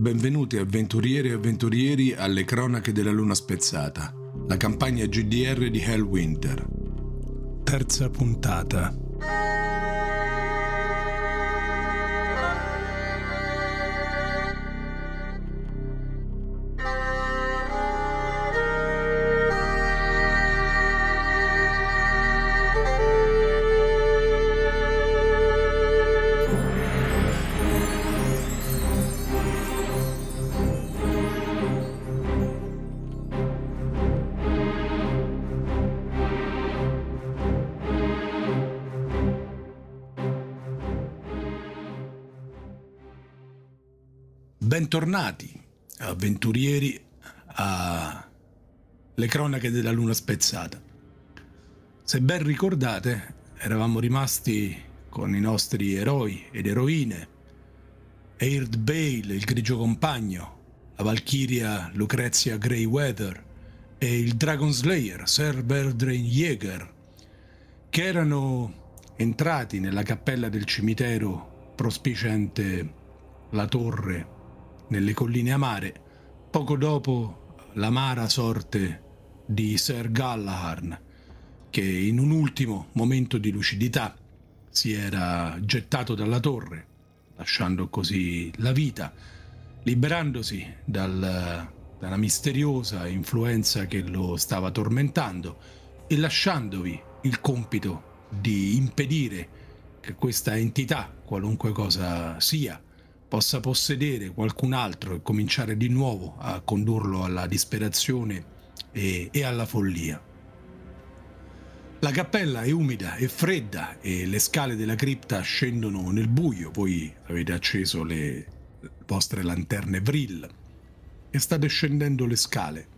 Benvenuti avventurieri e avventurieri alle cronache della luna spezzata, la campagna GDR di Hellwinter. Terza puntata. Bentornati, avventurieri, a Le cronache della luna spezzata. Se ben ricordate, eravamo rimasti con i nostri eroi ed eroine, Eird Bale, il grigio compagno, la Valchiria Lucrezia Greyweather e il Dragon Slayer, Sir Berdrain Jäger, che erano entrati nella cappella del cimitero prospicente la torre nelle colline amare, poco dopo l'amara sorte di Sir Gallaharn, che in un ultimo momento di lucidità si era gettato dalla torre, lasciando così la vita, liberandosi dal, dalla misteriosa influenza che lo stava tormentando e lasciandovi il compito di impedire che questa entità, qualunque cosa sia, possa possedere qualcun altro e cominciare di nuovo a condurlo alla disperazione e, e alla follia. La cappella è umida e fredda e le scale della cripta scendono nel buio. Voi avete acceso le vostre lanterne Vril e state scendendo le scale.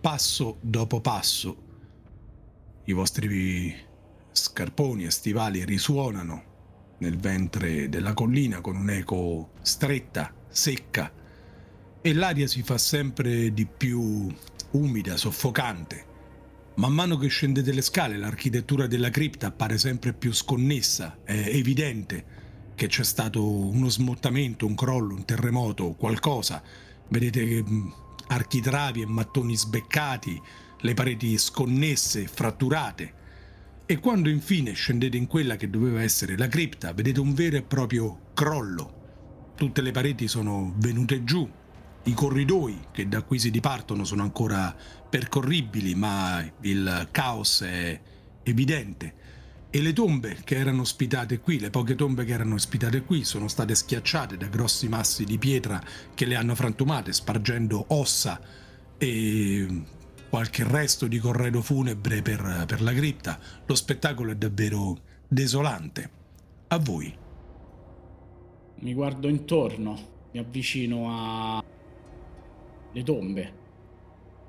Passo dopo passo i vostri scarponi e stivali risuonano nel ventre della collina con un'eco stretta, secca, e l'aria si fa sempre di più umida, soffocante. Man mano che scendete le scale l'architettura della cripta appare sempre più sconnessa, è evidente che c'è stato uno smottamento, un crollo, un terremoto, qualcosa. Vedete mm, architravi e mattoni sbeccati, le pareti sconnesse fratturate. E quando infine scendete in quella che doveva essere la cripta, vedete un vero e proprio crollo. Tutte le pareti sono venute giù, i corridoi che da qui si dipartono sono ancora percorribili, ma il caos è evidente. E le tombe che erano ospitate qui, le poche tombe che erano ospitate qui, sono state schiacciate da grossi massi di pietra che le hanno frantumate, spargendo ossa e qualche resto di corredo funebre per, per la cripta. Lo spettacolo è davvero desolante. A voi. Mi guardo intorno, mi avvicino a le tombe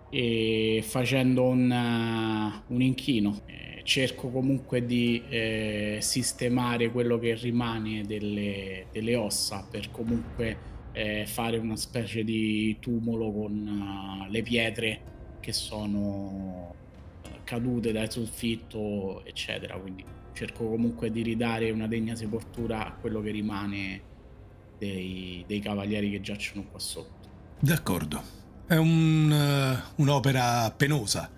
e facendo un, uh, un inchino eh, cerco comunque di eh, sistemare quello che rimane delle, delle ossa per comunque eh, fare una specie di tumulo con uh, le pietre che sono eh, cadute dal soffitto, eccetera. Quindi cerco comunque di ridare una degna sepoltura a quello che rimane dei, dei cavalieri che giacciono qua sotto. D'accordo. È un, uh, un'opera penosa,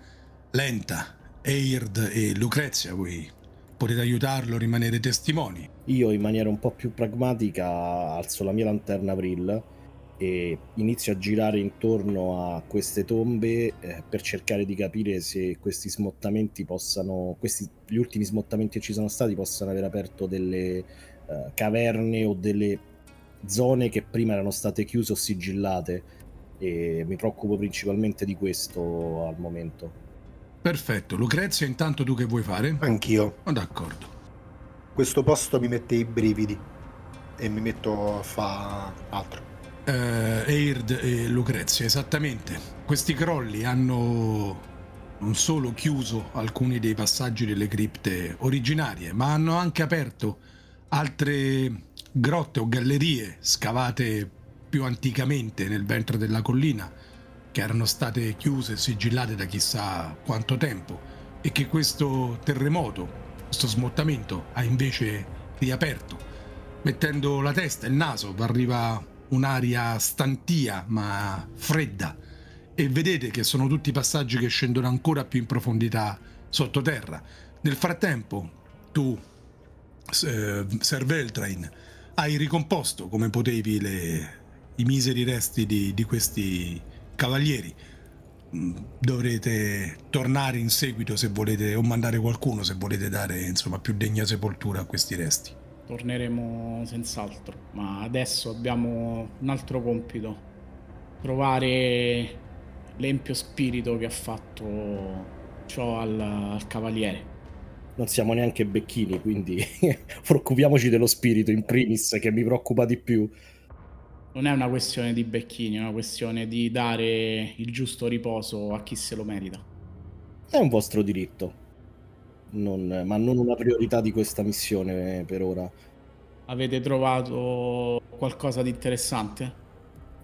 lenta. Eird e Lucrezia, voi potete aiutarlo a rimanere testimoni. Io in maniera un po' più pragmatica alzo la mia lanterna Brill e inizio a girare intorno a queste tombe eh, per cercare di capire se questi smottamenti possano, questi, gli ultimi smottamenti che ci sono stati possano aver aperto delle eh, caverne o delle zone che prima erano state chiuse o sigillate e mi preoccupo principalmente di questo al momento. Perfetto, Lucrezia, intanto tu che vuoi fare? Anch'io. Oh, d'accordo. Questo posto mi mette i brividi e mi metto a fare altro eh, Eird e Lucrezia, esattamente. Questi crolli hanno non solo chiuso alcuni dei passaggi delle cripte originarie, ma hanno anche aperto altre grotte o gallerie scavate più anticamente nel ventre della collina, che erano state chiuse e sigillate da chissà quanto tempo, e che questo terremoto, questo smottamento, ha invece riaperto, mettendo la testa e il naso, arriva un'aria stantia ma fredda e vedete che sono tutti passaggi che scendono ancora più in profondità sottoterra. Nel frattempo tu, eh, Sir Veltrain, hai ricomposto come potevi le, i miseri resti di, di questi cavalieri. Mm, dovrete tornare in seguito se volete, o mandare qualcuno se volete dare insomma, più degna sepoltura a questi resti. Torneremo senz'altro, ma adesso abbiamo un altro compito. Trovare l'empio spirito che ha fatto ciò al, al cavaliere. Non siamo neanche becchini, quindi preoccupiamoci dello spirito in primis, che mi preoccupa di più non è una questione di becchini, è una questione di dare il giusto riposo a chi se lo merita. È un vostro diritto, non, ma non una priorità di questa missione per ora. Avete trovato qualcosa di interessante?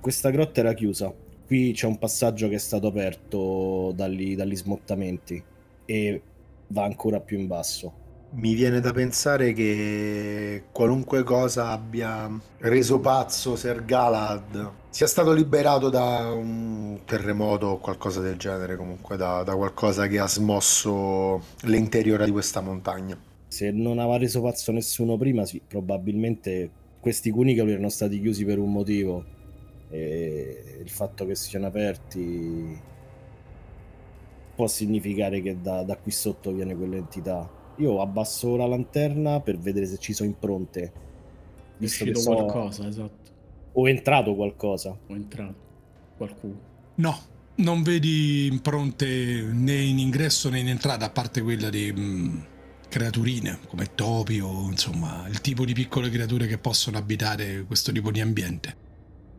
Questa grotta era chiusa. Qui c'è un passaggio che è stato aperto dagli, dagli smottamenti e va ancora più in basso. Mi viene da pensare che qualunque cosa abbia reso pazzo Ser Galad sia stato liberato da un terremoto o qualcosa del genere, comunque da, da qualcosa che ha smosso l'interiore di questa montagna. Se non aveva reso pazzo nessuno prima, sì, probabilmente questi cunicoli erano stati chiusi per un motivo e il fatto che siano aperti può significare che da, da qui sotto viene quell'entità io abbasso la lanterna per vedere se ci sono impronte. Visto è che so... qualcosa, esatto. O è entrato qualcosa. O è entrato qualcuno. No, non vedi impronte né in ingresso né in entrata, a parte quella di mh, mm, creaturine come topi o insomma il tipo di piccole creature che possono abitare questo tipo di ambiente.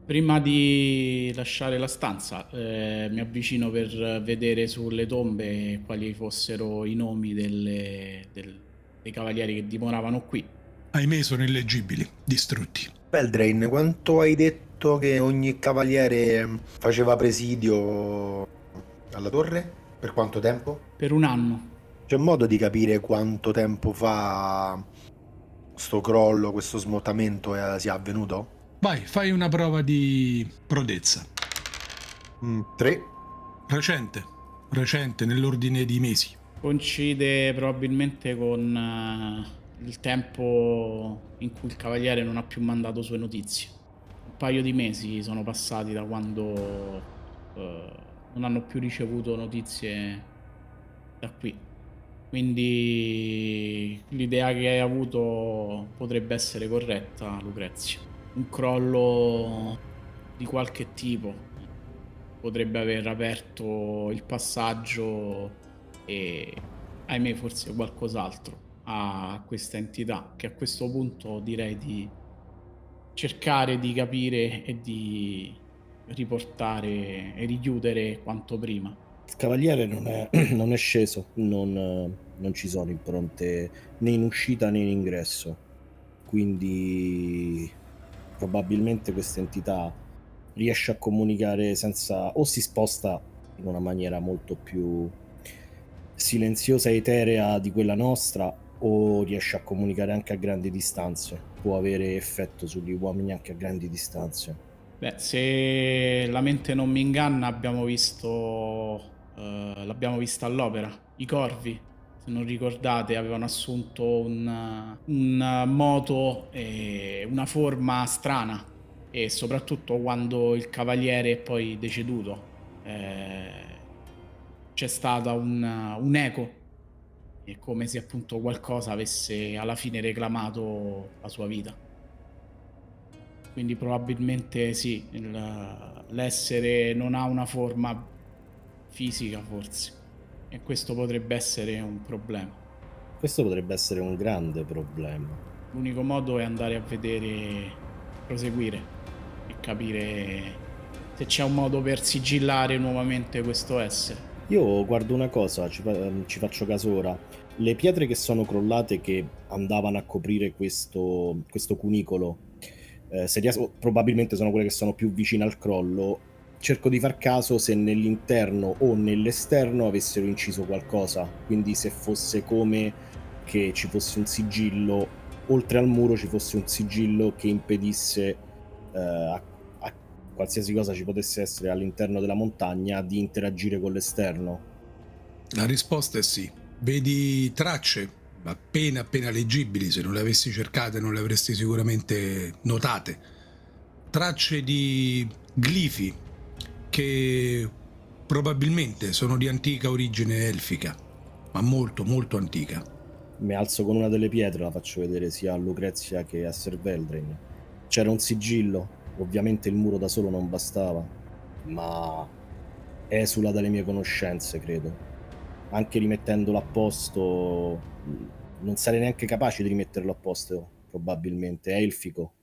Prima di lasciare la stanza, eh, mi avvicino per vedere sulle tombe quali fossero i nomi delle, del, dei cavalieri che dimoravano qui. Ahimè, sono illeggibili, distrutti. Beldrain, quanto hai detto che ogni cavaliere faceva presidio alla torre? Per quanto tempo? Per un anno. C'è modo di capire quanto tempo fa questo crollo, questo smottamento sia avvenuto? Vai, fai una prova di prodezza. Mm, tre. Recente, recente, nell'ordine di mesi. Coincide probabilmente con uh, il tempo in cui il cavaliere non ha più mandato sue notizie. Un paio di mesi sono passati da quando uh, non hanno più ricevuto notizie da qui. Quindi l'idea che hai avuto potrebbe essere corretta, Lucrezia un crollo di qualche tipo potrebbe aver aperto il passaggio e ahimè forse qualcos'altro a questa entità che a questo punto direi di cercare di capire e di riportare e richiudere quanto prima. Il cavaliere non è, non è sceso, non, non ci sono impronte né in uscita né in ingresso, quindi probabilmente questa entità riesce a comunicare senza o si sposta in una maniera molto più silenziosa e eterea di quella nostra o riesce a comunicare anche a grandi distanze. Può avere effetto sugli uomini anche a grandi distanze. Beh se la mente non mi inganna abbiamo visto uh, l'abbiamo vista all'opera. I corvi se non ricordate, avevano assunto un, un moto e una forma strana. E soprattutto quando il cavaliere è poi deceduto eh, c'è stata un, un eco. È come se appunto qualcosa avesse alla fine reclamato la sua vita. Quindi probabilmente sì il, l'essere non ha una forma fisica forse e questo potrebbe essere un problema. Questo potrebbe essere un grande problema. L'unico modo è andare a vedere, proseguire e capire se c'è un modo per sigillare nuovamente questo essere. Io guardo una cosa, ci, ci, faccio caso ora. Le pietre che sono crollate che andavano a coprire questo, questo cunicolo, eh, riesco, probabilmente sono quelle che sono più vicine al crollo cerco di far caso se nell'interno o nell'esterno avessero inciso qualcosa, quindi se fosse come che ci fosse un sigillo, oltre al muro ci fosse un sigillo che impedisse eh, qualsiasi cosa ci potesse essere all'interno della montagna, di interagire con l'esterno? La risposta è sì. Vedi tracce appena appena leggibili, se non le avessi cercate non le avresti sicuramente notate. Tracce di glifi che probabilmente sono di antica origine elfica, ma molto molto antica. Mi alzo con una delle pietre, la faccio vedere sia a Lucrezia che a Sir Veldrin. C'era un sigillo, ovviamente il muro da solo non bastava, ma esula dalle mie conoscenze, credo. Anche rimettendolo a posto, non sarei neanche capace di rimetterlo a posto, probabilmente. È elfico.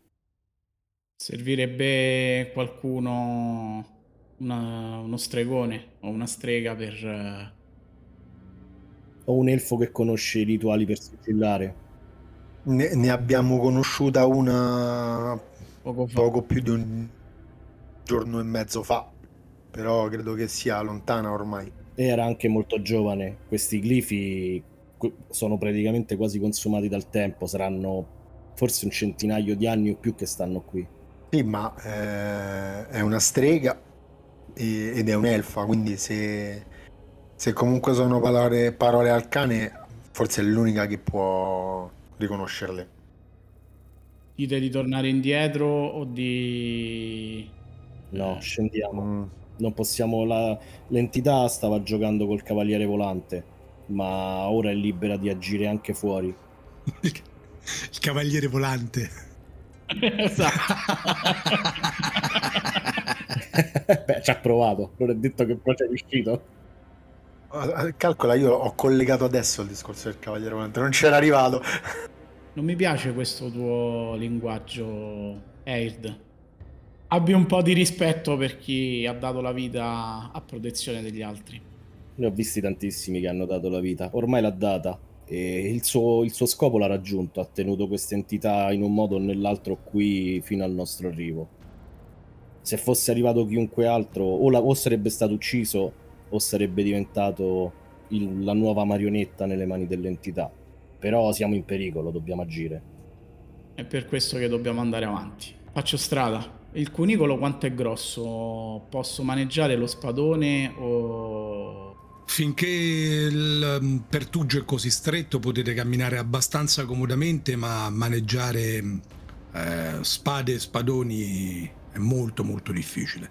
Servirebbe qualcuno, una- uno stregone o una strega per... eh, Ho un elfo che conosce i rituali per sigillare. Ne, ne abbiamo conosciuta una poco poco più di un giorno e mezzo fa, però credo che sia lontana ormai. Era anche molto giovane. Questi glifi sono praticamente quasi consumati dal tempo. Saranno forse un centinaio di anni o più che stanno qui. Sì, ma eh, è una strega ed è un'elfa, quindi se, se comunque sono parole, parole al cane, forse è l'unica che può riconoscerle. Dite di tornare indietro o di... No, Eh. scendiamo. Mm. Non possiamo. La... L'entità stava giocando col cavaliere volante, ma ora è libera di agire anche fuori. Il cavaliere volante. esatto. Beh, ci ha provato. Non è detto che poi ci è riuscito. Ah, Calcola, io ho collegato adesso il discorso del Cavaliere Volante, non c'era arrivato. Non mi piace questo tuo linguaggio, Eird. Abbi un po' di rispetto per chi ha dato la vita a protezione degli altri. Ne ho visti tantissimi che hanno dato la vita. Ormai l'ha data. E il suo, il suo scopo l'ha raggiunto. Ha tenuto questa entità in un modo o nell'altro qui fino al nostro arrivo. Se fosse arrivato chiunque altro, o, la- o sarebbe stato ucciso, o sarebbe diventato il- la nuova marionetta nelle mani dell'entità. Però siamo in pericolo, dobbiamo agire. È per questo che dobbiamo andare avanti. Faccio strada. Il cunicolo quanto è grosso? Posso maneggiare lo spadone o... Finché il mm, pertugio è così stretto potete camminare abbastanza comodamente, ma maneggiare eh, spade e spadoni è molto molto difficile.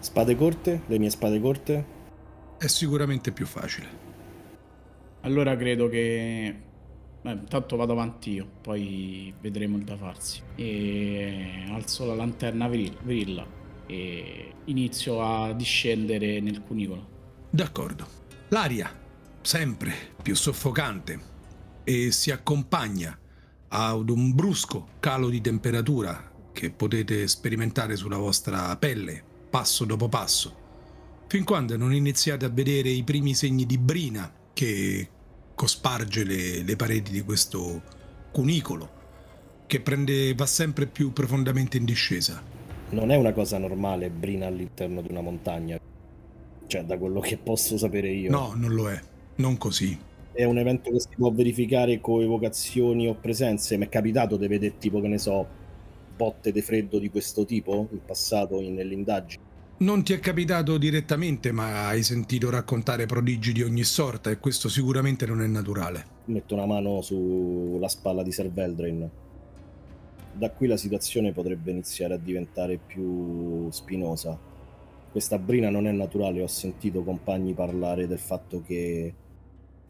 Spade corte? Le mie spade corte? È sicuramente più facile. Allora credo che... Beh, intanto vado avanti io, poi vedremo il da farsi. E alzo la lanterna vril- vrilla e inizio a discendere nel cunicolo. D'accordo. L'aria, sempre più soffocante, e si accompagna ad un brusco calo di temperatura che potete sperimentare sulla vostra pelle passo dopo passo, fin quando non iniziate a vedere i primi segni di brina che cosparge le, le pareti di questo cunicolo, che prende, va sempre più profondamente in discesa. Non è una cosa normale brina all'interno di una montagna. Cioè, da quello che posso sapere io. No, non lo è, non così. È un evento che si può verificare con evocazioni o presenze. Mi è capitato di vedere tipo, che ne so, botte di freddo di questo tipo in passato in- nelle indagini. Non ti è capitato direttamente, ma hai sentito raccontare prodigi di ogni sorta e questo sicuramente non è naturale. Metto una mano sulla spalla di Sir Veldrin. Da qui la situazione potrebbe iniziare a diventare più spinosa. Questa brina non è naturale, ho sentito compagni parlare del fatto che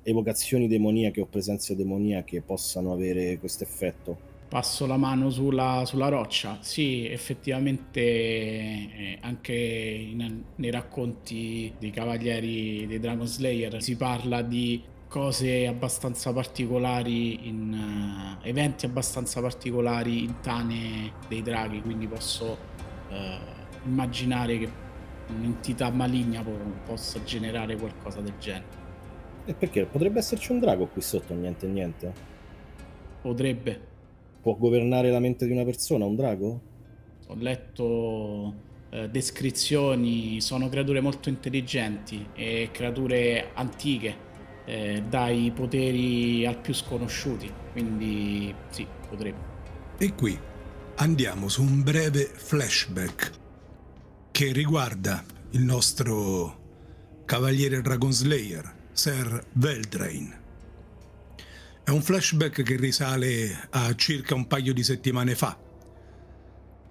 evocazioni demoniache o presenze demoniache possano avere questo effetto. Passo la mano sulla, sulla roccia. Sì, effettivamente eh, anche in- nei racconti dei cavalieri dei Dragon Slayer si parla di cose abbastanza particolari, in eh, eventi abbastanza particolari in tane dei draghi, quindi posso eh, immaginare che un'entità maligna po- possa generare qualcosa del genere. E perché? Potrebbe esserci un drago qui sotto, niente niente. Potrebbe. Può governare la mente di una persona, un drago? Ho letto eh, descrizioni, sono creature molto intelligenti e creature antiche, eh, dai poteri al più sconosciuti, quindi sì, potrebbe. E qui andiamo su un breve flashback. che riguarda il nostro cavaliere Dragon Slayer, Sir Veldrain. È un flashback che risale a circa un paio di settimane fa.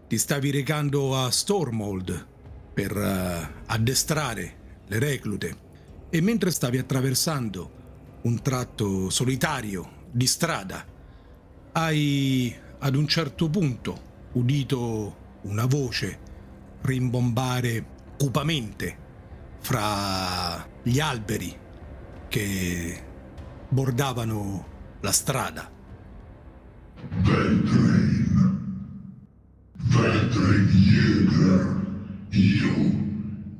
Ti stavi recando a Stormhold per uh, addestrare le reclute e mentre stavi attraversando un tratto solitario di strada hai ad un certo punto udito una voce rimbombare cupamente fra gli alberi che bordavano la strada. Veldrain. Veldrain Jäger. Io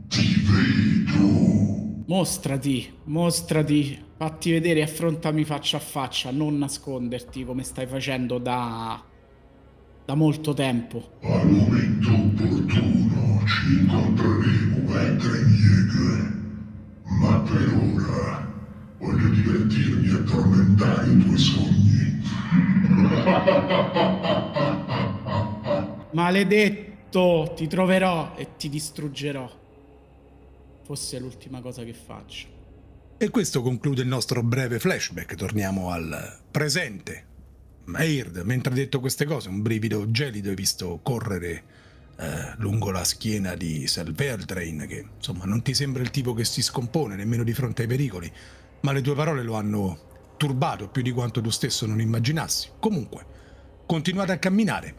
ti vedo. Mostrati, mostrati, fatti vedere e affrontami faccia a faccia, non nasconderti come stai facendo da da molto tempo. Al momento opportuno ci incontreremo Veldrain Jäger. Ma per ora voglio divertirmi a tormentare i tuoi sogni. Maledetto, ti troverò e ti distruggerò. Fosse l'ultima cosa che faccio. E questo conclude il nostro breve flashback. Torniamo al presente. Aird, mentre ha detto queste cose, un brivido gelido hai visto correre eh, lungo la schiena di Selverdrain, che insomma non ti sembra il tipo che si scompone nemmeno di fronte ai pericoli, ma le tue parole lo hanno turbato più di quanto tu stesso non immaginassi. Comunque, continuate a camminare,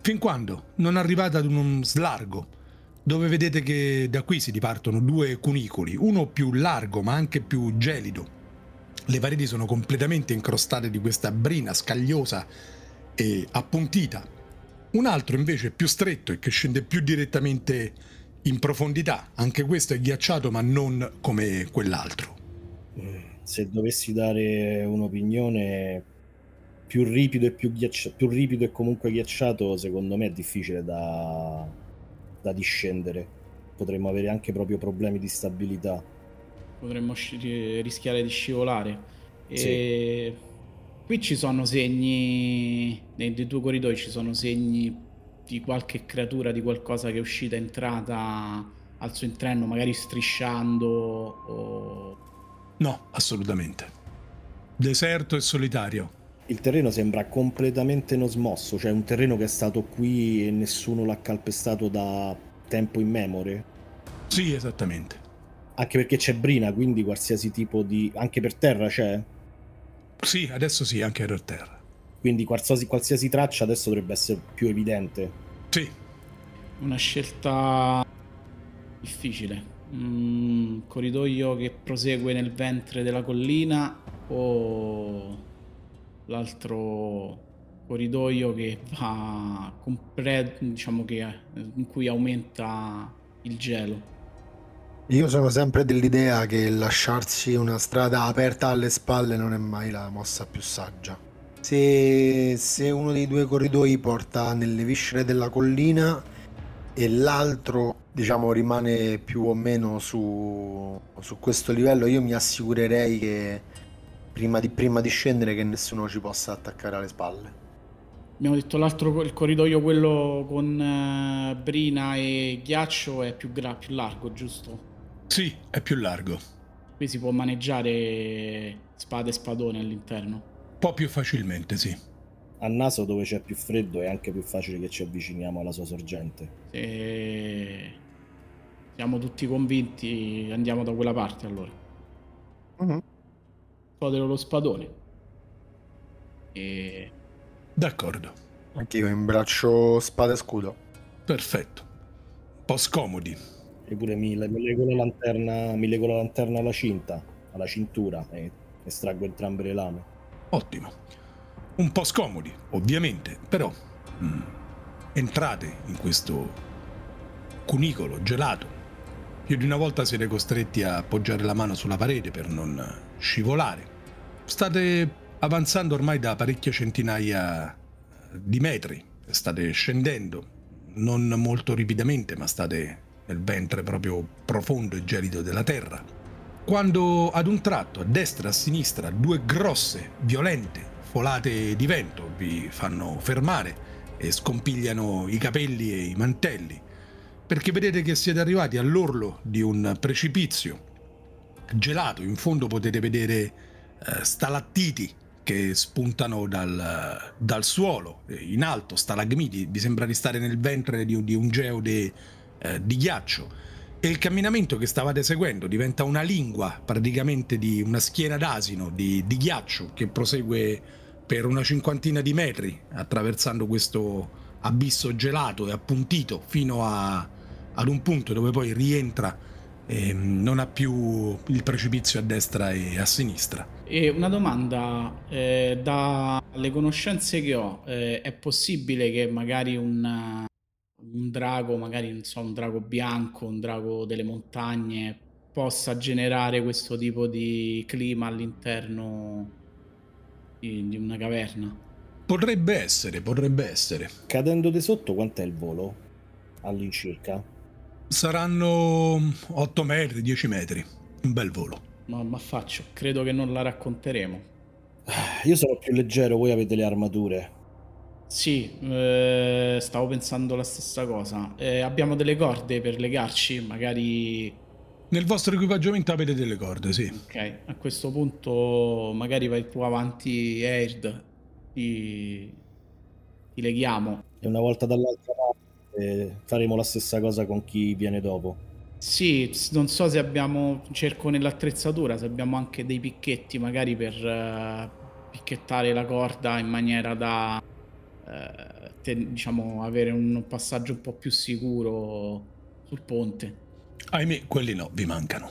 fin quando non arrivate ad un slargo, dove vedete che da qui si dipartono due cunicoli, uno più largo ma anche più gelido. Le pareti sono completamente incrostate di questa brina scagliosa e appuntita. Un altro invece più stretto e che scende più direttamente in profondità. Anche questo è ghiacciato ma non come quell'altro. Se dovessi dare un'opinione più ripido e più, ghiacci- più ripido e comunque ghiacciato, secondo me è difficile da, da discendere. Potremmo avere anche proprio problemi di stabilità. Potremmo sci- rischiare di scivolare. E qui ci sono segni, nei, nei due corridoi ci sono segni di qualche creatura, di qualcosa che è uscita, è entrata al suo interno, magari strisciando o... No, assolutamente. Deserto e solitario. Il terreno sembra completamente non smosso, cioè un terreno che è stato qui e nessuno l'ha calpestato da tempo immemore. Sì, esattamente. Anche perché c'è brina, quindi qualsiasi tipo di... anche per terra c'è? Sì, adesso sì, anche per terra. Quindi qualsiasi, qualsiasi traccia adesso dovrebbe essere più evidente. Sì, Una scelta difficile. Un corridoio che prosegue nel ventre della collina o l'altro corridoio che va compre- diciamo che in cui aumenta il gelo. Io sono sempre dell'idea che lasciarsi una strada aperta alle spalle non è mai la mossa più saggia. Se, se uno dei due corridoi porta nelle viscere della collina e l'altro, diciamo, rimane più o meno su, su questo livello, io mi assicurerei che prima di, prima di scendere che nessuno ci possa attaccare alle spalle. Abbiamo detto l'altro il corridoio, quello con eh, brina e ghiaccio, è più, gra- più largo, giusto? sì, è più largo. Qui si può maneggiare spade e spadone all'interno. Un po' più facilmente, sì. A naso dove c'è più freddo è anche più facile che ci avviciniamo alla sua sorgente. Se siamo tutti convinti, andiamo da quella parte allora. Scuotere lo spadone. E D'accordo. Anch'io imbraccio spada e scudo. Perfetto. Un po' scomodi. Eppure mi, mi lego la lanterna, mi lego la lanterna alla cinta, alla cintura e estraggo entrambe le lame. Ottimo. Un po' scomodi, ovviamente, però mm, entrate in questo cunicolo gelato. Più di una volta siete costretti a appoggiare la mano sulla parete per non scivolare. State avanzando ormai da parecchie centinaia di metri. State scendendo, non molto rapidamente, ma state nel ventre proprio profondo e gelido della terra. Quando ad un tratto, a destra e a sinistra, due grosse, violente folate di vento vi fanno fermare e scompigliano i capelli e i mantelli. perché vedete che siete arrivati all'orlo di un precipizio gelato. In fondo potete vedere eh, stalattiti che spuntano dal, dal, suolo, in alto, stalagmiti, vi sembra di stare nel ventre di, di un geode eh, di ghiaccio. E il camminamento che stavate seguendo diventa una lingua, praticamente di una schiena d'asino, di, di ghiaccio, che prosegue per una cinquantina di metri, attraversando questo abisso gelato e appuntito fino a, ad un punto dove poi rientra e non ha più il precipizio a destra e a sinistra. E una domanda, eh, dalle conoscenze che ho, eh, è possibile che magari un, un drago, magari non so, un drago bianco, un drago delle montagne, possa generare questo tipo di clima all'interno di, di una caverna? Potrebbe essere, potrebbe essere. Cadendo di sotto, quant'è il volo all'incirca? Saranno 8 metri, 10 metri. Un bel volo. Ma, ma faccio, credo che non la racconteremo. Io sono più leggero, voi avete le armature. Sì, eh, stavo pensando la stessa cosa. Eh, abbiamo delle corde per legarci, magari... Nel vostro equipaggiamento avete delle corde, sì. Ok, a questo punto magari vai tu avanti, Aird, ti, ti leghiamo. E una volta dall'altra parte eh, faremo la stessa cosa con chi viene dopo. Sì, non so se abbiamo, cerco nell'attrezzatura, se abbiamo anche dei picchetti magari per uh, picchettare la corda in maniera da, uh, te, diciamo, avere un passaggio un po' più sicuro sul ponte. Ahimè, quelli no, vi mancano.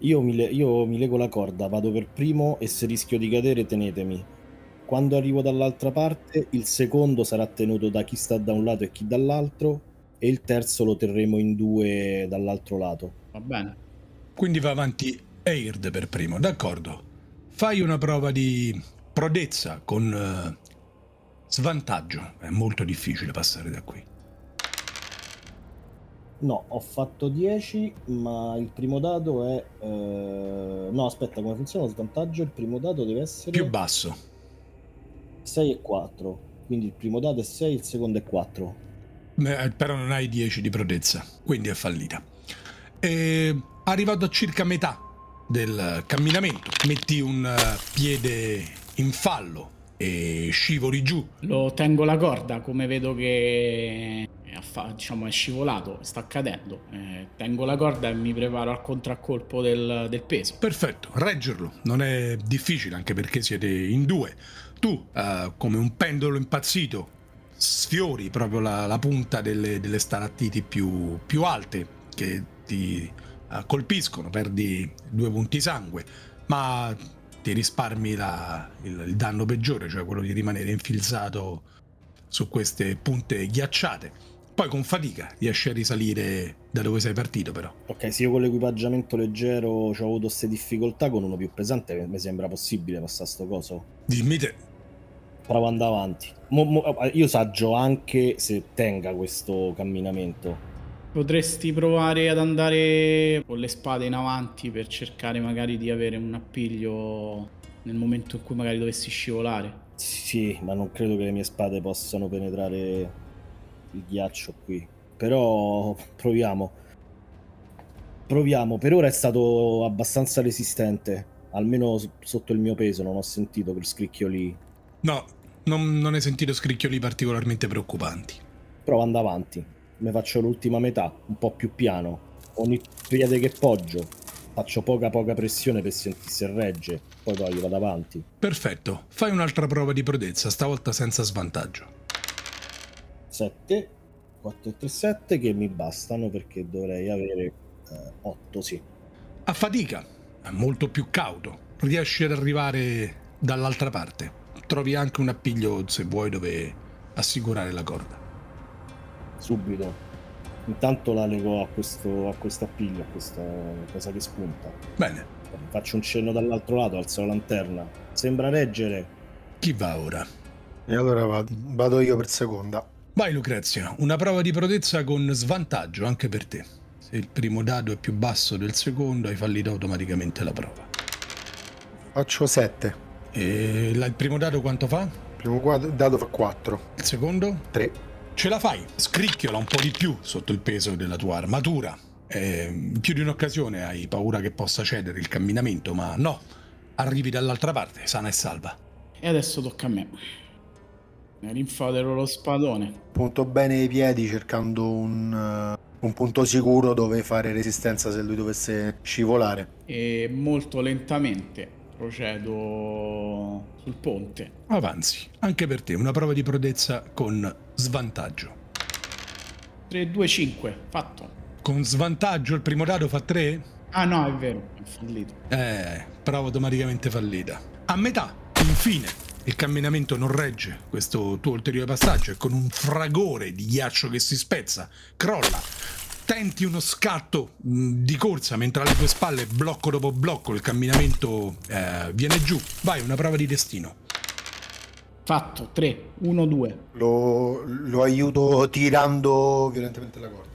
Io mi, le- io mi lego la corda, vado per primo e se rischio di cadere tenetemi. Quando arrivo dall'altra parte, il secondo sarà tenuto da chi sta da un lato e chi dall'altro, e il terzo lo terremo in due dall'altro lato. Va bene. Quindi va avanti Eird per primo, d'accordo. Fai una prova di prodezza con uh, svantaggio. È molto difficile passare da qui. No, ho fatto 10, ma il primo dado è... Eh... No, aspetta, come funziona lo svantaggio? Il primo dado deve essere... Più basso. 6 e 4. Quindi il primo dato è 6, il secondo è 4. Eh, però non hai 10 di prodezza, quindi è fallita. E arrivato a circa metà del camminamento, metti un eh, piede in fallo e scivoli giù. Lo tengo la corda, come vedo che è, diciamo, è scivolato, sta cadendo. Eh, tengo la corda e mi preparo al contraccolpo del, del peso. Perfetto, reggerlo non è difficile anche perché siete in due tu, uh, come un pendolo impazzito, sfiori proprio la, la punta delle, delle stalattiti più, più, alte che ti uh, colpiscono, perdi due punti sangue, ma ti risparmi la, il, il danno peggiore, cioè quello di rimanere infilzato su queste punte ghiacciate. Poi con fatica riesci a risalire da dove sei partito, però. Ok, se io con l'equipaggiamento leggero ho avuto queste difficoltà, con uno più pesante mi sembra possibile passare sto coso. Dimmi te provo ad andare avanti. Mo, mo, io saggio anche se tenga questo camminamento. Potresti provare ad andare con le spade in avanti per cercare magari di avere un appiglio nel momento in cui magari dovessi scivolare. Sì, ma non credo che le mie spade possano penetrare il ghiaccio qui. Però proviamo. Proviamo. Per ora è stato abbastanza resistente. Almeno sotto il mio peso non ho sentito quel scricchio lì. No, non, non hai sentito scricchioli particolarmente preoccupanti. Provo ad andare avanti. Mi faccio l'ultima metà, un po' più piano. Ogni piede che poggio, faccio poca poca pressione per sentire se regge, poi poi vado avanti. Perfetto, fai un'altra prova di prodezza, stavolta senza svantaggio. 7, 4 e 3, 7 che mi bastano perché dovrei avere eh, 8, sì. A fatica, è molto più cauto, riesci ad arrivare dall'altra parte trovi anche un appiglio se vuoi dove assicurare la corda. Subito. Intanto la lego a questo, a questo appiglio, a questa cosa che spunta. Bene. Faccio un cenno dall'altro lato, alzo la lanterna. Sembra reggere. Chi va ora? E allora vado, vado io per seconda. Vai Lucrezia, una prova di prodezza con svantaggio anche per te. Se il primo dado è più basso del secondo, hai fallito automaticamente la prova. Faccio 7. E il primo dado quanto fa? Il primo dado fa 4. Il secondo? 3. Ce la fai, scricchiola un po' di più sotto il peso della tua armatura. Eh, in più di un'occasione hai paura che possa cedere il camminamento, ma no, arrivi dall'altra parte, sana e salva. E adesso tocca a me. Rinfodero lo spadone. Punto bene i piedi cercando un, uh, un punto sicuro dove fare resistenza se lui dovesse scivolare. E molto lentamente procedo sul ponte. Avanzi, anche per te una prova di prodezza con svantaggio. 3, 2, 5, fatto. Con svantaggio il primo dado fa 3? Ah no, è vero, è fallito. Eh, prova automaticamente fallita. A metà, infine, il camminamento non regge questo tuo ulteriore passaggio e con un fragore di ghiaccio che si spezza, crolla. Tenti uno scatto mh, di corsa mentre alle tue spalle, blocco dopo blocco, il camminamento eh, viene giù. Vai, una prova di destino. Fatto, 3, 1, 2. Lo, lo aiuto tirando violentemente la corda.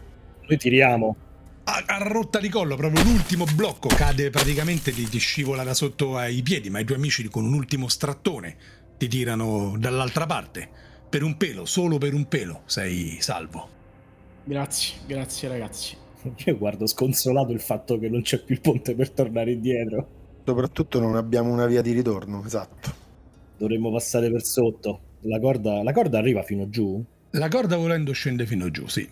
Noi tiriamo. A, a rotta di collo, proprio l'ultimo blocco cade praticamente, ti, ti scivola da sotto ai piedi, ma i tuoi amici con un ultimo strattone ti tirano dall'altra parte. Per un pelo, solo per un pelo, sei salvo. Grazie, grazie ragazzi. Io guardo sconsolato il fatto che non c'è più il ponte per tornare indietro. Soprattutto non abbiamo una via di ritorno, esatto. Dovremmo passare per sotto. La corda, la corda arriva fino giù? La corda volendo scende fino giù, sì.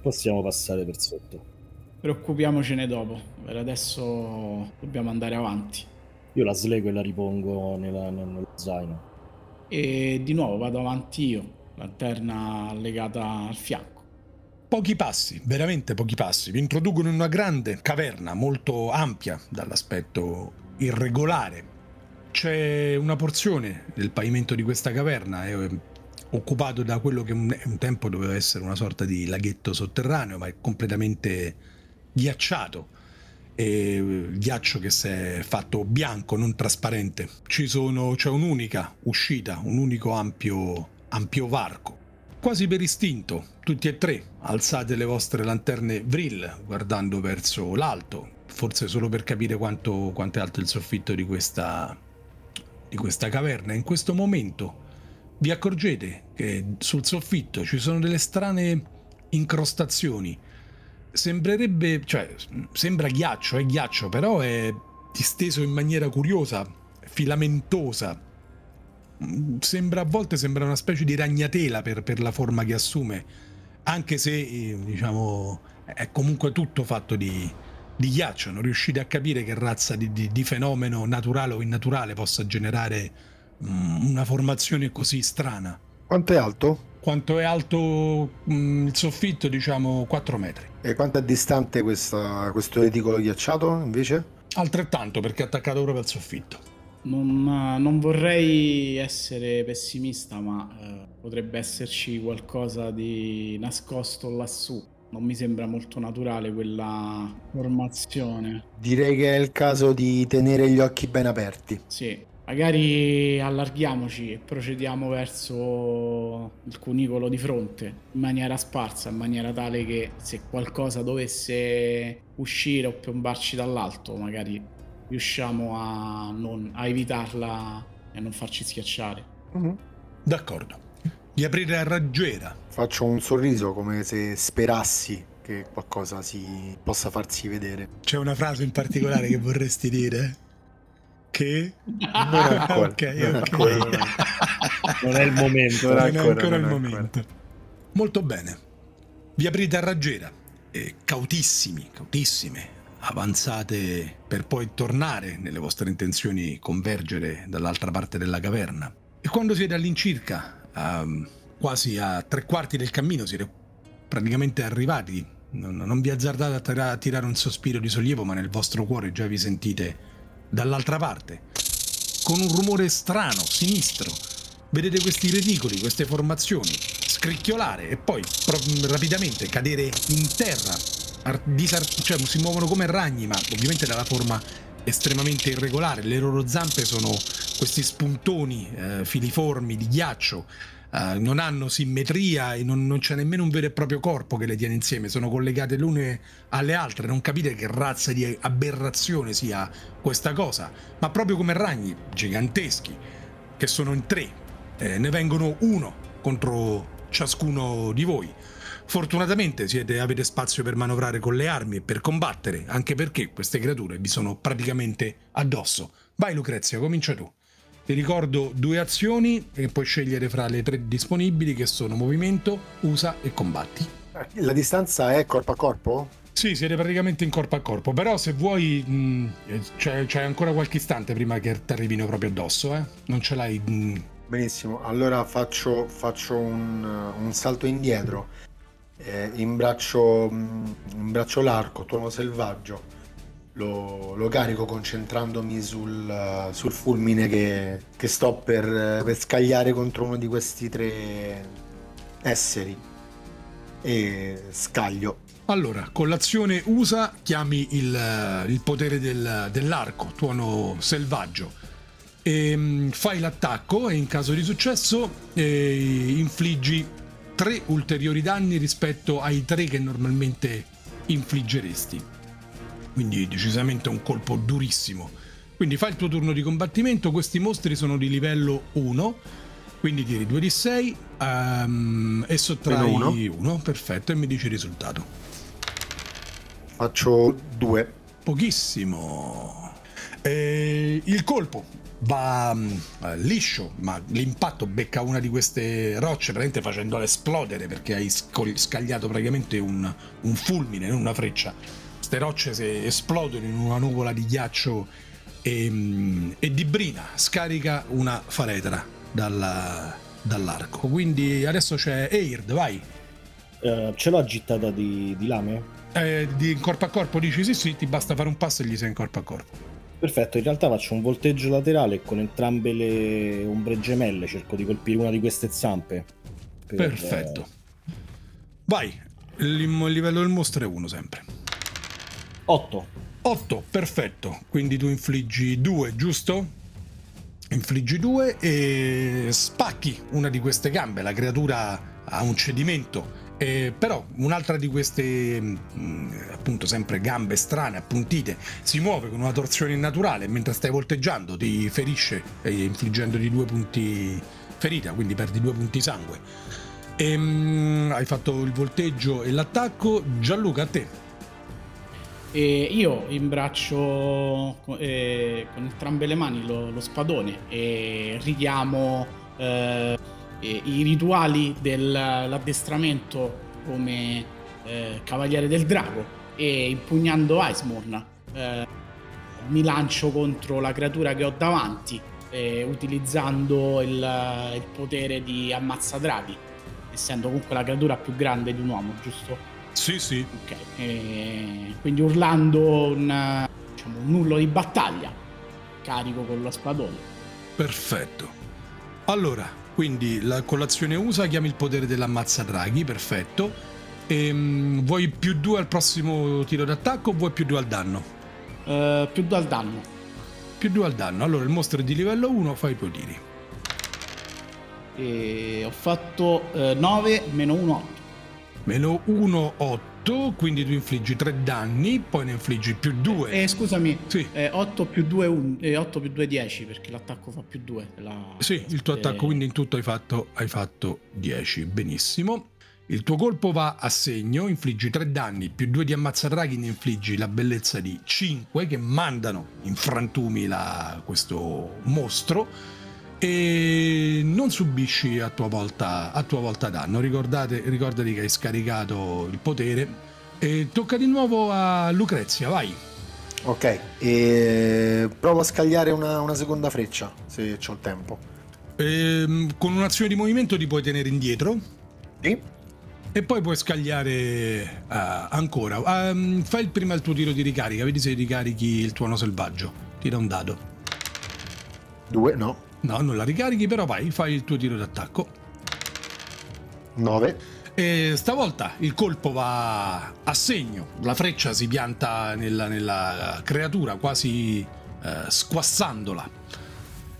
Possiamo passare per sotto. Preoccupiamocene dopo. Per adesso dobbiamo andare avanti. Io la slego e la ripongo nella- nello zaino. E di nuovo vado avanti io, lanterna legata al fianco. Pochi passi, veramente pochi passi, vi introducono in una grande caverna molto ampia dall'aspetto irregolare. C'è una porzione del pavimento di questa caverna, è occupato da quello che un, tempo doveva essere una sorta di laghetto sotterraneo, ma è completamente ghiacciato. E ghiaccio che si è fatto bianco, non trasparente. Ci sono, c'è un'unica uscita, un unico ampio, ampio varco. Quasi per istinto, tutti e tre alzate le vostre lanterne vril guardando verso l'alto, forse solo per capire quanto, quanto è alto il soffitto di questa, di questa caverna. In questo momento vi accorgete che sul soffitto ci sono delle strane incrostazioni. Sembrerebbe, cioè, sembra ghiaccio, è ghiaccio, però è disteso in maniera curiosa, filamentosa. Sembra a volte sembra una specie di ragnatela per, per la forma che assume, anche se eh, diciamo è comunque tutto fatto di, di ghiaccio. Non riuscite a capire che razza di, di- di fenomeno naturale o innaturale possa generare mm, una formazione così strana. Quanto è alto? Quanto è alto mm, il soffitto? Diciamo 4 metri. E quanto è distante questa- questo reticolo ghiacciato invece? Altrettanto perché è attaccato proprio al soffitto. Non, non vorrei essere pessimista, ma eh, potrebbe esserci qualcosa di nascosto lassù. Non mi sembra molto naturale quella formazione. Direi che è il caso di tenere gli occhi ben aperti. Sì, magari allarghiamoci e procediamo verso il cunicolo di fronte in maniera sparsa, in maniera tale che se qualcosa dovesse uscire o piombarci dall'alto, magari riusciamo a, non- a evitarla e a non farci schiacciare. Mhm. D'accordo. Vi aprite a raggiera. Faccio un sorriso come se sperassi che qualcosa si possa farsi vedere. C'è una frase in particolare che vorresti dire? Che? Non ancora. ok, non ok. ancora, non ancora. Non è il momento. Non Non è è ancora, ancora il è ancora. momento. Molto bene. Vi aprite a raggiera e cautissimi, cautissime, avanzate per poi tornare nelle vostre intenzioni convergere dall'altra parte della caverna. E quando siete all'incirca, ehm, quasi a tre quarti del cammino, siete praticamente arrivati. Non, non vi azzardate a tira- a tirare un sospiro di sollievo, ma nel vostro cuore già vi sentite dall'altra parte. Con un rumore strano, sinistro, vedete questi reticoli, queste formazioni scricchiolare e poi pro- rapidamente cadere in terra. Cioè si muovono come ragni, ma ovviamente dalla forma estremamente irregolare. Le loro zampe sono questi spuntoni eh, filiformi di ghiaccio. eh, non hanno simmetria e non, non c'è nemmeno un vero e proprio corpo che le tiene insieme, sono collegate l'une alle altre. Non capite che razza di aberrazione sia questa cosa, ma proprio come ragni giganteschi che sono in tre. Eh, ne vengono uno contro ciascuno di voi. Fortunatamente siete, avete spazio per manovrare con le armi e per combattere, anche perché queste creature vi sono praticamente addosso. Vai Lucrezia, comincia tu. Ti ricordo due azioni e puoi scegliere fra le tre disponibili che sono movimento, usa e combatti. La distanza è corpo a corpo? Sì, siete praticamente in corpo a corpo, però se vuoi mh, c'è, c'è ancora qualche istante prima che ti arrivino proprio addosso, eh? Non ce l'hai... Mh. Benissimo, allora faccio, faccio un, un salto indietro, eh, imbraccio, mh, imbraccio l'arco, tuono selvaggio, lo, lo carico concentrandomi sul, sul fulmine che, che sto per, per scagliare contro uno di questi tre esseri e scaglio. Allora, con l'azione usa chiami il, il potere del, dell'arco, tuono selvaggio. E, mm, fai l'attacco e in caso di successo eh, infliggi tre ulteriori danni rispetto ai tre che normalmente infliggeresti. Quindi decisamente un colpo durissimo. Quindi fai il tuo turno di combattimento, questi mostri sono di livello 1, quindi tiri 2 di 6 um, e sottrai 1, perfetto, e mi dici il risultato. Faccio 2. Pochissimo. E il colpo va uh, liscio, ma l'impatto becca una di queste rocce, praticamente facendola esplodere perché hai scagliato praticamente un, un fulmine, non una freccia. Queste rocce se esplodono in una nuvola di ghiaccio e, e di brina, scarica una faretra dalla, dall'arco. Quindi adesso c'è Eird, vai. Uh, ce l'ho gittata di, di lame? Eh, di corpo a corpo dici sì sì, ti basta fare un passo e gli sei in corpo a corpo. Perfetto, in realtà faccio un volteggio laterale e con entrambe le ombre gemelle cerco di colpire una di queste zampe. Per... Perfetto. Vai, il livello del mostro è 1 sempre. 8. 8, perfetto. Quindi tu infliggi 2, giusto? Infliggi 2 e spacchi una di queste gambe. La creatura ha un cedimento eh, però un'altra di queste, mh, mm, appunto, sempre gambe strane, appuntite, si muove con una torsione innaturale mentre stai volteggiando, ti ferisce eh, infliggendoti due punti ferita, quindi perdi due punti sangue. E, mh, hai fatto il volteggio e l'attacco. Gianluca, a te. E io imbraccio eh, con entrambe le mani lo, lo spadone e richiamo eh, eh, i rituali dell'addestramento come eh, Cavaliere del Drago e impugnando Icemorn eh, mi lancio contro la creatura che ho davanti eh, utilizzando il, il, potere di ammazza draghi essendo comunque la creatura più grande di un uomo giusto? Sì sì. Ok quindi urlando un, diciamo, un nullo di battaglia carico con lo spadone. Perfetto. Allora quindi la colazione USA chiami il potere dell'ammazza draghi, perfetto. E, um, vuoi più 2 al prossimo tiro d'attacco o vuoi più 2 al danno? Uh, più 2 al danno. Più 2 al danno. Allora il mostro è di livello 1, fai i tuoi tiri. E ho fatto uh, 9 meno 1 8. Meno 1 8 8, quindi tu infliggi 3 danni, poi ne infliggi più 2. Eh, scusami, sì. eh, 8 più 2 1, eh, 8 più 2 10 perché l'attacco fa più 2. La... Sì, il tuo attacco quindi in tutto hai fatto, hai fatto 10, benissimo. Il tuo colpo va a segno, infliggi 3 danni, più 2 di ammazzadraghi, ne infliggi la bellezza di 5 che mandano in frantumi la, questo mostro e non subisci a tua volta, a tua volta danno. Ricordate, ricordati che hai scaricato il potere. E tocca di nuovo a Lucrezia, vai. Ok, e provo a scagliare una, una seconda freccia se ho il tempo. E, ehm, con un'azione di movimento ti puoi tenere indietro. Sì. E poi puoi scagliare uh, ancora. Um, fai prima il tuo tiro di ricarica, vedi se ricarichi il tuono selvaggio. Tira un dado. Due, no. No, non la ricarichi, però vai, fai il tuo tiro d'attacco. 9. E stavolta il colpo va a segno, la freccia si pianta nella, nella creatura quasi eh, squassandola,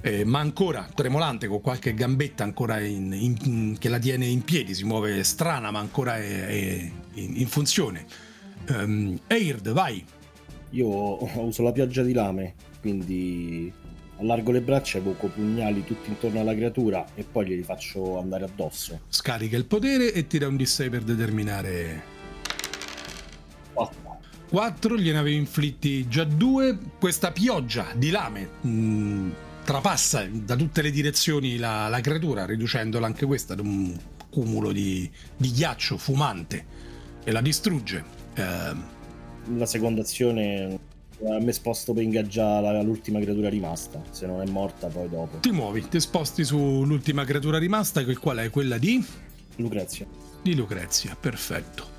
eh, ma ancora tremolante con qualche gambetta ancora in, in, che la tiene in piedi, si muove strana ma ancora è, è in, in, funzione. Um, Eird, vai. Io uso la pioggia di lame, quindi allargo le braccia, evoco pugnali tutti intorno alla creatura e poi glieli faccio andare addosso. Scarica il potere e tira un D6 per determinare 4. 4, gliene avevi inflitti già 2. Questa pioggia di lame mh, trapassa da tutte le direzioni la, la creatura, riducendola anche questa ad un cumulo di, di ghiaccio fumante e la distrugge. Eh, La seconda azione a me sposto per ingaggiare l'ultima creatura rimasta. Se non è morta, poi dopo. ti muovi, ti sposti sull'ultima creatura rimasta, che qual è quella di, Lucrezia. di Lucrezia. Perfetto.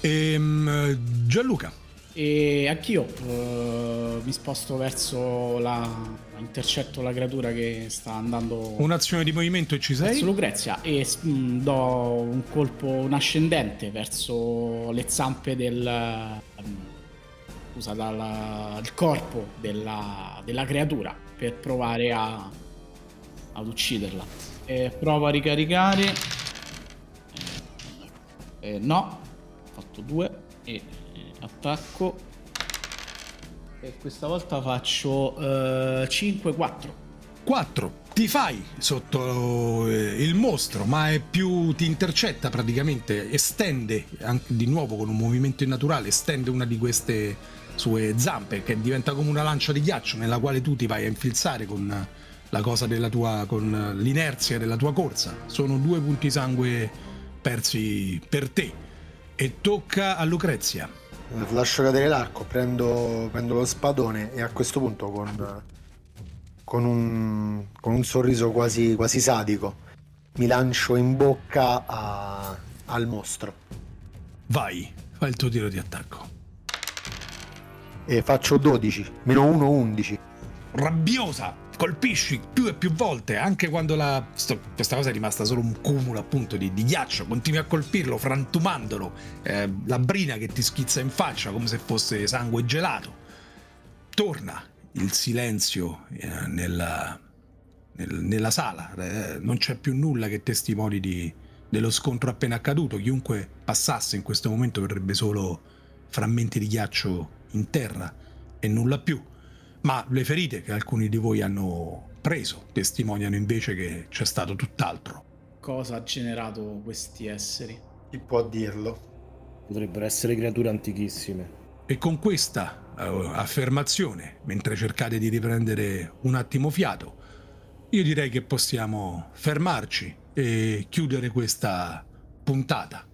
Ehm, Gianluca, E anch'io eh, mi sposto verso la. intercetto la creatura che sta andando un'azione di movimento e ci sei? verso Lucrezia e mm, do un colpo, un ascendente verso le zampe del. mm, scusa, dal corpo della, della creatura per provare a, ad ucciderla. E provo a ricaricare. Eh, no, ho fatto due e eh, attacco. E questa volta faccio 5-4. 4. Ti fai sotto eh, il mostro, ma è più ti intercetta praticamente, estende anche di nuovo con un movimento innaturale, estende una di queste sue zampe che diventa come una lancia di ghiaccio nella quale tu ti vai a infilzare con la cosa della tua con l'inerzia della tua corsa. Sono due punti sangue persi per te e tocca a Lucrezia. Lascio cadere l'arco, prendo, prendo lo spadone e a questo punto con, con, un, con un sorriso quasi, quasi sadico mi lancio in bocca a- al mostro Vai, fai il tuo tiro di attacco. E faccio 12, meno 1, 11. rabbiosa, colpisci più e più volte, anche quando la, sto- questa cosa è rimasta solo un cumulo appunto di, di ghiaccio, continui a colpirlo frantumandolo, eh, la brina che ti schizza in faccia come se fosse sangue gelato. Torna il silenzio eh, nella, nel- nella sala, eh, non c'è più nulla che testimoni di- dello scontro appena accaduto, chiunque passasse in questo momento vedrebbe solo frammenti di ghiaccio in terra e nulla più ma le ferite che alcuni di voi hanno preso testimoniano invece che c'è stato tutt'altro. Cosa ha generato questi esseri? Chi può dirlo? Potrebbero essere creature antichissime. E con questa eh, affermazione, mentre cercate di riprendere un attimo fiato, io direi che possiamo fermarci e chiudere questa puntata.